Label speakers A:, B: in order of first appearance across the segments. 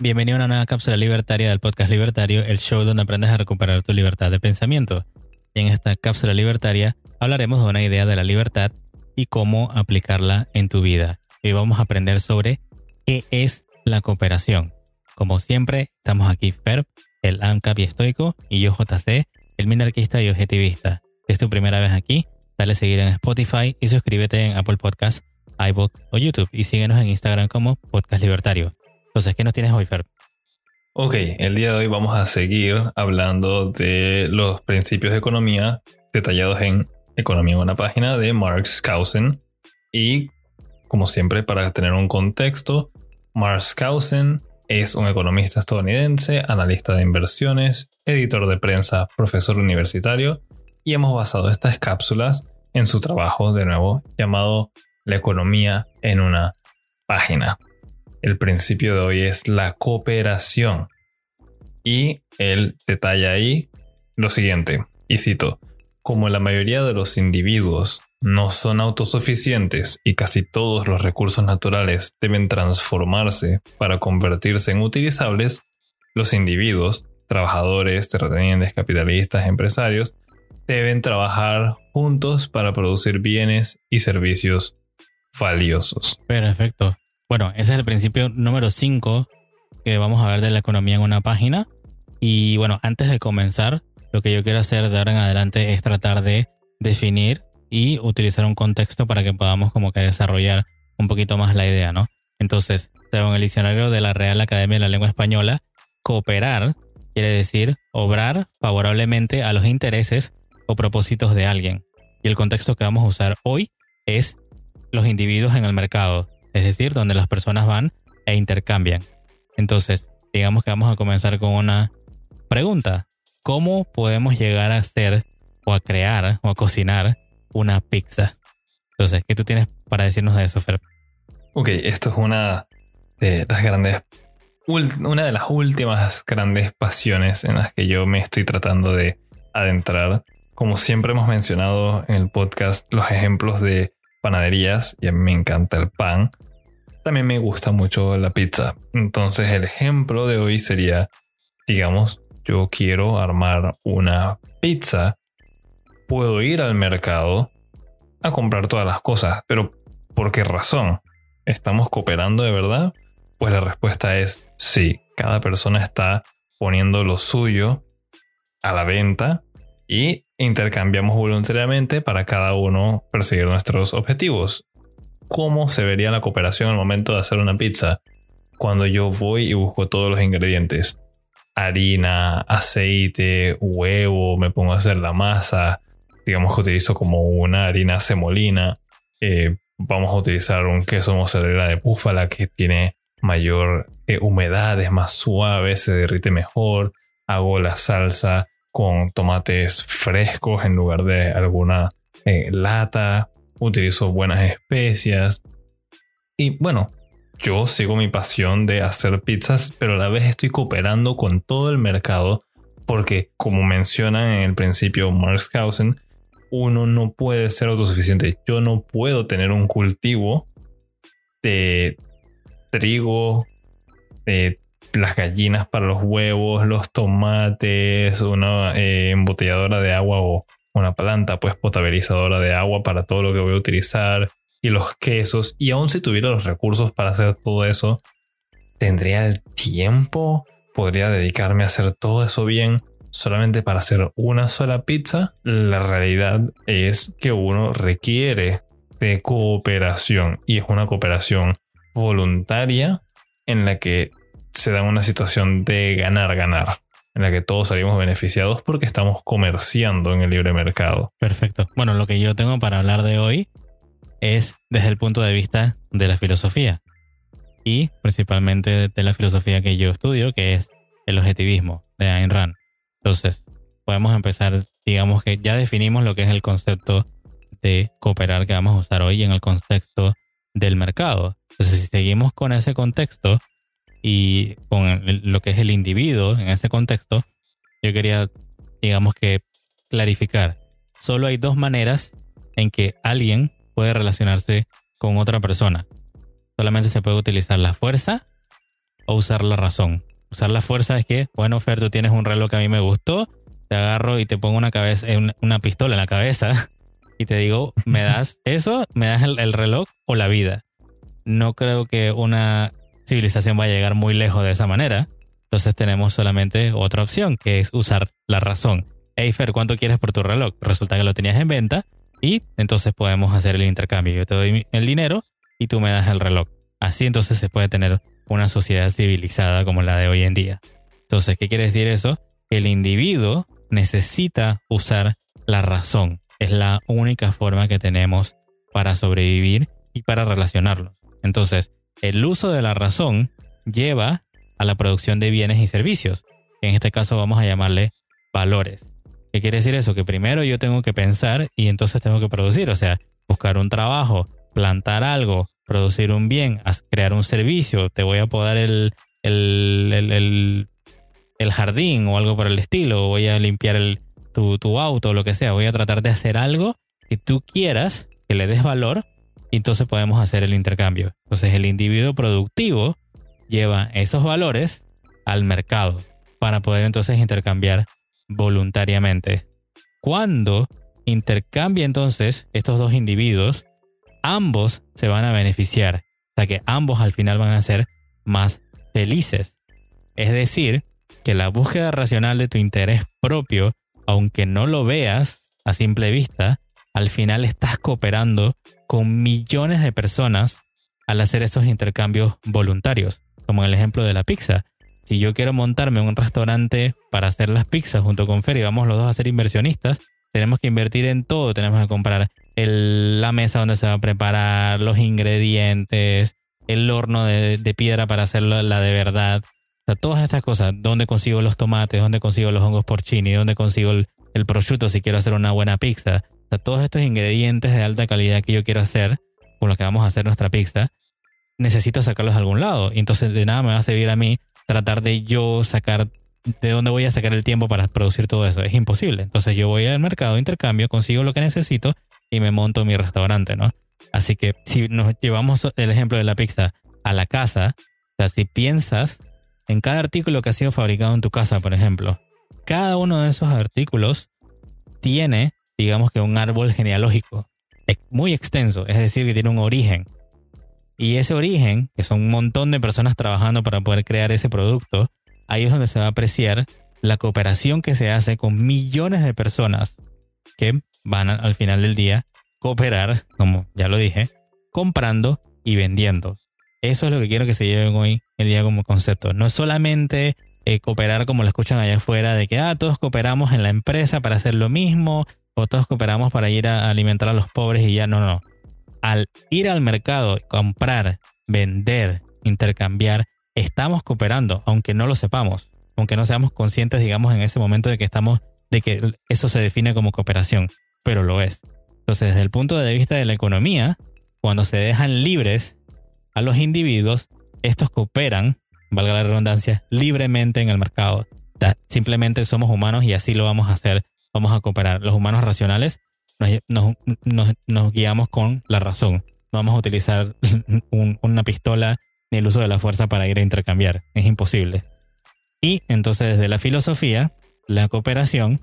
A: Bienvenido a una nueva cápsula libertaria del podcast Libertario, el show donde aprendes a recuperar tu libertad de pensamiento. Y en esta cápsula libertaria hablaremos de una idea de la libertad y cómo aplicarla en tu vida. Y vamos a aprender sobre qué es la cooperación. Como siempre, estamos aquí Ferb, el ANCAP y estoico, y yo JC, el minarquista y objetivista. Si es tu primera vez aquí, dale seguir en Spotify y suscríbete en Apple Podcasts, iVoox o YouTube y síguenos en Instagram como Podcast Libertario. Entonces, ¿qué nos tienes hoy, Ferb?
B: Ok, el día de hoy vamos a seguir hablando de los principios de economía detallados en Economía en una página de Marx Skousen. Y, como siempre, para tener un contexto, Marx Skousen es un economista estadounidense, analista de inversiones, editor de prensa, profesor universitario, y hemos basado estas cápsulas en su trabajo, de nuevo, llamado La economía en una página. El principio de hoy es la cooperación. Y él detalla ahí lo siguiente, y cito, como la mayoría de los individuos no son autosuficientes y casi todos los recursos naturales deben transformarse para convertirse en utilizables, los individuos, trabajadores, terratenientes, capitalistas, empresarios, deben trabajar juntos para producir bienes y servicios valiosos.
A: Perfecto. Bueno, ese es el principio número 5 que vamos a ver de la economía en una página. Y bueno, antes de comenzar, lo que yo quiero hacer de ahora en adelante es tratar de definir y utilizar un contexto para que podamos como que desarrollar un poquito más la idea, ¿no? Entonces, según el diccionario de la Real Academia de la Lengua Española, cooperar quiere decir obrar favorablemente a los intereses o propósitos de alguien. Y el contexto que vamos a usar hoy es los individuos en el mercado, es decir, donde las personas van e intercambian. Entonces, digamos que vamos a comenzar con una pregunta. ¿Cómo podemos llegar a hacer o a crear o a cocinar una pizza? Entonces, ¿qué tú tienes para decirnos de eso, Fer?
B: Ok, esto es una de las grandes, una de las últimas grandes pasiones en las que yo me estoy tratando de adentrar. Como siempre hemos mencionado en el podcast, los ejemplos de panaderías y a mí me encanta el pan. También me gusta mucho la pizza. Entonces el ejemplo de hoy sería, digamos, yo quiero armar una pizza. Puedo ir al mercado a comprar todas las cosas, pero ¿por qué razón? ¿Estamos cooperando de verdad? Pues la respuesta es sí. Cada persona está poniendo lo suyo a la venta y intercambiamos voluntariamente para cada uno perseguir nuestros objetivos. ¿Cómo se vería la cooperación al momento de hacer una pizza? Cuando yo voy y busco todos los ingredientes. Harina, aceite, huevo, me pongo a hacer la masa. Digamos que utilizo como una harina semolina. Eh, vamos a utilizar un queso mozzarella de búfala que tiene mayor eh, humedad, es más suave, se derrite mejor. Hago la salsa con tomates frescos en lugar de alguna eh, lata. Utilizo buenas especias. Y bueno, yo sigo mi pasión de hacer pizzas, pero a la vez estoy cooperando con todo el mercado porque, como menciona en el principio Marxhausen, uno no puede ser autosuficiente. Yo no puedo tener un cultivo de trigo, de las gallinas para los huevos, los tomates, una eh, embotelladora de agua o una planta pues potabilizadora de agua para todo lo que voy a utilizar y los quesos y aún si tuviera los recursos para hacer todo eso, tendría el tiempo, podría dedicarme a hacer todo eso bien solamente para hacer una sola pizza. La realidad es que uno requiere de cooperación y es una cooperación voluntaria en la que se da una situación de ganar-ganar, en la que todos salimos beneficiados porque estamos comerciando en el libre mercado.
A: Perfecto. Bueno, lo que yo tengo para hablar de hoy es desde el punto de vista de la filosofía y principalmente de la filosofía que yo estudio, que es el objetivismo de Ayn Rand. Entonces, podemos empezar, digamos que ya definimos lo que es el concepto de cooperar que vamos a usar hoy en el contexto del mercado. Entonces, si seguimos con ese contexto, y con lo que es el individuo en ese contexto, yo quería, digamos que, clarificar. Solo hay dos maneras en que alguien puede relacionarse con otra persona. Solamente se puede utilizar la fuerza o usar la razón. Usar la fuerza es que, bueno, Fer, tú tienes un reloj que a mí me gustó, te agarro y te pongo una, cabeza, una pistola en la cabeza y te digo, me das eso, me das el, reloj o la vida. No creo que una civilización vaya a llegar muy lejos de esa manera. Entonces tenemos solamente otra opción, que es usar la razón. Hey Fer, ¿cuánto quieres por tu reloj? Resulta que lo tenías en venta y entonces podemos hacer el intercambio. Yo te doy el dinero y tú me das el reloj. Así entonces se puede tener una sociedad civilizada como la de hoy en día. Entonces, ¿qué quiere decir eso? El individuo necesita usar la razón. Es la única forma que tenemos para sobrevivir y para relacionarnos. Entonces, el uso de la razón lleva a la producción de bienes y servicios. En este caso vamos a llamarle valores. ¿Qué quiere decir eso? Que primero yo tengo que pensar y entonces tengo que producir. O sea, buscar un trabajo, plantar algo, producir un bien, crear un servicio, te voy a podar el, el, jardín o algo por el estilo, voy a limpiar tu, tu auto o lo que sea, voy a tratar de hacer algo que tú quieras, que le des valor, entonces podemos hacer el intercambio. Entonces el individuo productivo lleva esos valores al mercado para poder entonces intercambiar voluntariamente. Cuando intercambia entonces estos dos individuos, ambos se van a beneficiar. O sea que ambos al final van a ser más felices. Es decir, que la búsqueda racional de tu interés propio, aunque no lo veas a simple vista, al final estás cooperando con millones de personas al hacer esos intercambios voluntarios, como en el ejemplo de la pizza. Si yo quiero montarme un restaurante para hacer las pizzas junto con Fer y vamos los dos a ser inversionistas, tenemos que invertir en todo, tenemos que comprar la mesa donde se va a preparar, los ingredientes, el horno de, piedra para hacerlo la de verdad. O sea, todas estas cosas. ¿Dónde consigo los tomates? ¿Dónde consigo los hongos porcini? ¿Dónde consigo el prosciutto si quiero hacer una buena pizza? Todos estos ingredientes de alta calidad que yo quiero hacer, con los que vamos a hacer nuestra pizza, necesito sacarlos de algún lado. Y entonces de nada me va a servir a mí tratar de yo sacar ¿de dónde voy a sacar el tiempo para producir todo eso? Es imposible. Entonces yo voy al mercado, intercambio, consigo lo que necesito y me monto mi restaurante, ¿no? Así que si nos llevamos el ejemplo de la pizza a la casa, o sea, si piensas en cada artículo que ha sido fabricado en tu casa, por ejemplo, cada uno de esos artículos tiene, digamos que un árbol genealógico muy extenso, es decir, que tiene un origen. Y ese origen, que son un montón de personas trabajando para poder crear ese producto, ahí es donde se va a apreciar la cooperación que se hace con millones de personas que van al final del día cooperar, como ya lo dije, comprando y vendiendo. Eso es lo que quiero que se lleven hoy el día como concepto. No solamente eh, cooperar como lo escuchan allá afuera, de que ah, todos cooperamos en la empresa para hacer lo mismo, todos cooperamos para ir a alimentar a los pobres y ya no, no. Al ir al mercado, comprar, vender, intercambiar, estamos cooperando, aunque no lo sepamos, aunque no seamos conscientes, digamos, en ese momento de que estamos, de que eso se define como cooperación, pero lo es. Entonces, desde el punto de vista de la economía, cuando se dejan libres a los individuos, estos cooperan, valga la redundancia, libremente en el mercado. simplemente somos humanos y así lo vamos a hacer, vamos a cooperar. Los humanos racionales nos, nos, guiamos con la razón. No vamos a utilizar una pistola el uso de la fuerza para ir a intercambiar. Es imposible. Y entonces desde la filosofía, la cooperación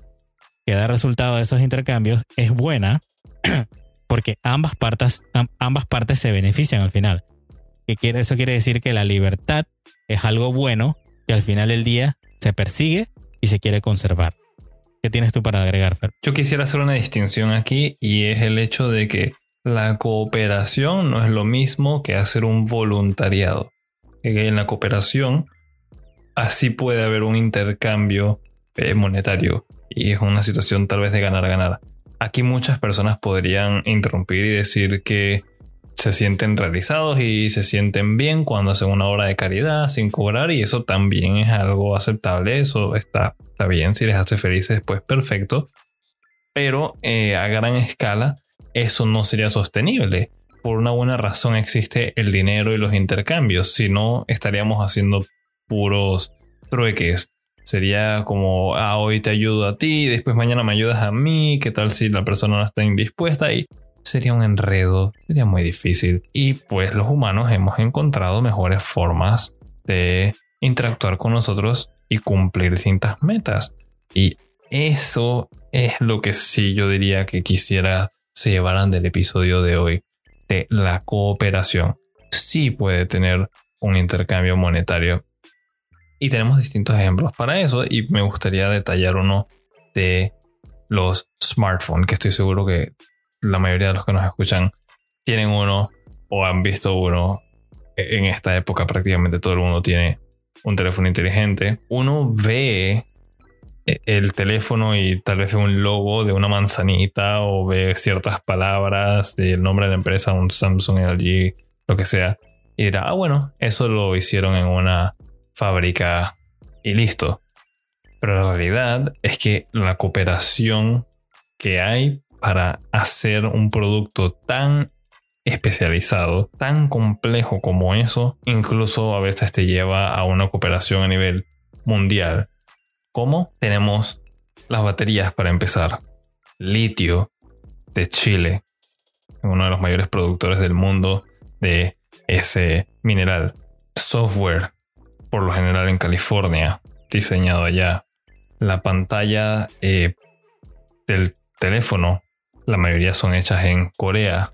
A: que da resultado de esos intercambios es buena porque ambas partes, ambas partes se benefician al final. ¿Qué quiere, eso quiere decir que la libertad es algo bueno que al final del día se persigue y se quiere conservar. ¿Qué tienes tú para agregar, Fer?
B: Yo quisiera hacer una distinción aquí y es el hecho de que la cooperación no es lo mismo que hacer un voluntariado. En la cooperación, así puede haber un intercambio eh, monetario y es una situación tal vez de ganar-ganar. Aquí muchas personas podrían interrumpir y decir que se sienten realizados y se sienten bien cuando hacen una obra de caridad sin cobrar y eso también es algo aceptable, eso está, está bien, si les hace felices pues perfecto, pero eh, a gran escala eso no sería sostenible. Por una buena razón existe el dinero y los intercambios, si no estaríamos haciendo puros trueques. Sería como, ah, hoy te ayudo a ti, después mañana me ayudas a mí, ¿qué tal si la persona no está indispuesta? Y sería un enredo, sería muy difícil. Y pues los humanos hemos encontrado mejores formas de interactuar con nosotros y cumplir distintas metas. Y eso es lo que sí yo diría que quisiera se llevaran del episodio de hoy, de la cooperación. Sí puede tener un intercambio monetario. Y tenemos distintos ejemplos para eso y me gustaría detallar uno de los smartphones, que estoy seguro que la mayoría de los que nos escuchan tienen uno o han visto uno. En esta época prácticamente todo el mundo tiene un teléfono inteligente. Uno ve el teléfono y tal vez ve un logo de una manzanita o ve ciertas palabras del nombre de la empresa, un Samsung, LG, lo que sea. Y dirá, ah, bueno, eso lo hicieron en una fábrica y listo. Pero la realidad es que la cooperación que hay para hacer un producto tan especializado, tan complejo como eso, incluso a veces te lleva a una cooperación a nivel mundial. ¿Cómo? Tenemos las baterías para empezar. Litio de Chile, uno de los mayores productores del mundo de ese mineral. Software, por lo general en California, diseñado allá. La pantalla eh, del teléfono, la mayoría son hechas en Corea.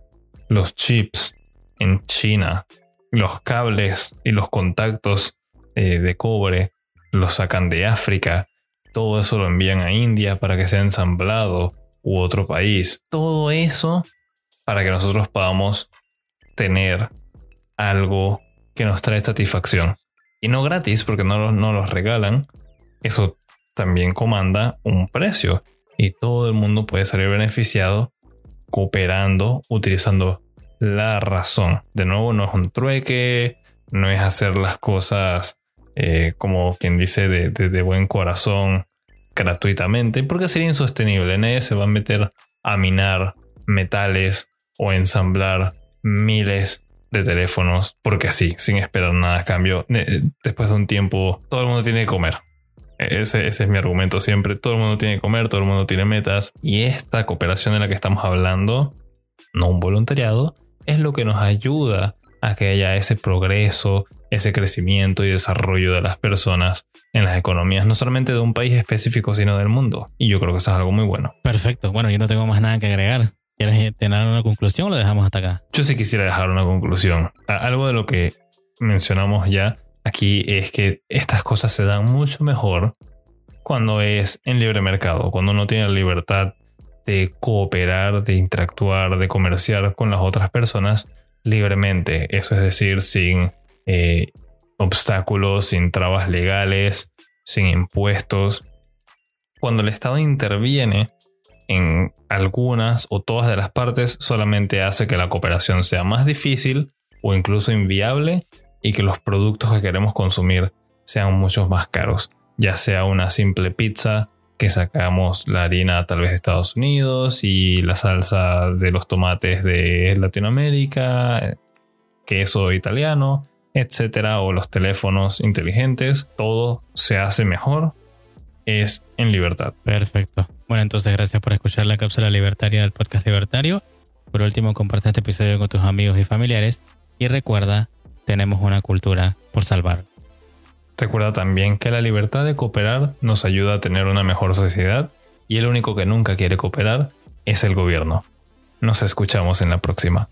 B: Los chips en China. Los cables y los contactos eh, de cobre los sacan de África. Todo eso lo envían a India para que sea ensamblado u otro país. Todo eso para que nosotros podamos tener algo que nos trae satisfacción. Y no gratis, porque no, no los regalan. Eso también comanda un precio. Y todo el mundo puede salir beneficiado cooperando, utilizando la razón. De nuevo, no es un trueque, no es hacer las cosas eh, como quien dice de, buen corazón gratuitamente, porque sería insostenible. Nadie se va a meter a minar metales o ensamblar miles de teléfonos porque así, sin esperar nada a cambio. Después de un tiempo, todo el mundo tiene que comer. Ese, ese, es mi argumento siempre. Todo el mundo tiene que comer, todo el mundo tiene metas. Y esta cooperación de la que estamos hablando, no un voluntariado, es lo que nos ayuda a que haya ese progreso, ese crecimiento y desarrollo de las personas en las economías, no solamente de un país específico, sino del mundo. Y yo creo que eso es algo muy bueno.
A: Perfecto. Bueno, yo no tengo más nada que agregar. ¿Quieres tener una conclusión o lo dejamos hasta acá?
B: Yo sí quisiera dejar una conclusión. Algo de lo que mencionamos ya aquí es que estas cosas se dan mucho mejor cuando es en libre mercado, cuando uno tiene la libertad de cooperar, de interactuar, de comerciar con las otras personas libremente. Eso es decir, sin eh, obstáculos, sin trabas legales, sin impuestos. Cuando el Estado interviene, en algunas o todas de las partes solamente hace que la cooperación sea más difícil o incluso inviable y que los productos que queremos consumir sean mucho más caros. Ya sea una simple pizza que sacamos la harina tal vez de Estados Unidos y la salsa de los tomates de Latinoamérica, queso italiano, etcétera, o los teléfonos inteligentes, todo se hace mejor es en libertad.
A: Perfecto. Bueno, entonces gracias por escuchar la cápsula libertaria del podcast libertario. Por último, comparte este episodio con tus amigos y familiares y recuerda, tenemos una cultura por salvar.
B: Recuerda también que la libertad de cooperar nos ayuda a tener una mejor sociedad y el único que nunca quiere cooperar es el gobierno. Nos escuchamos en la próxima.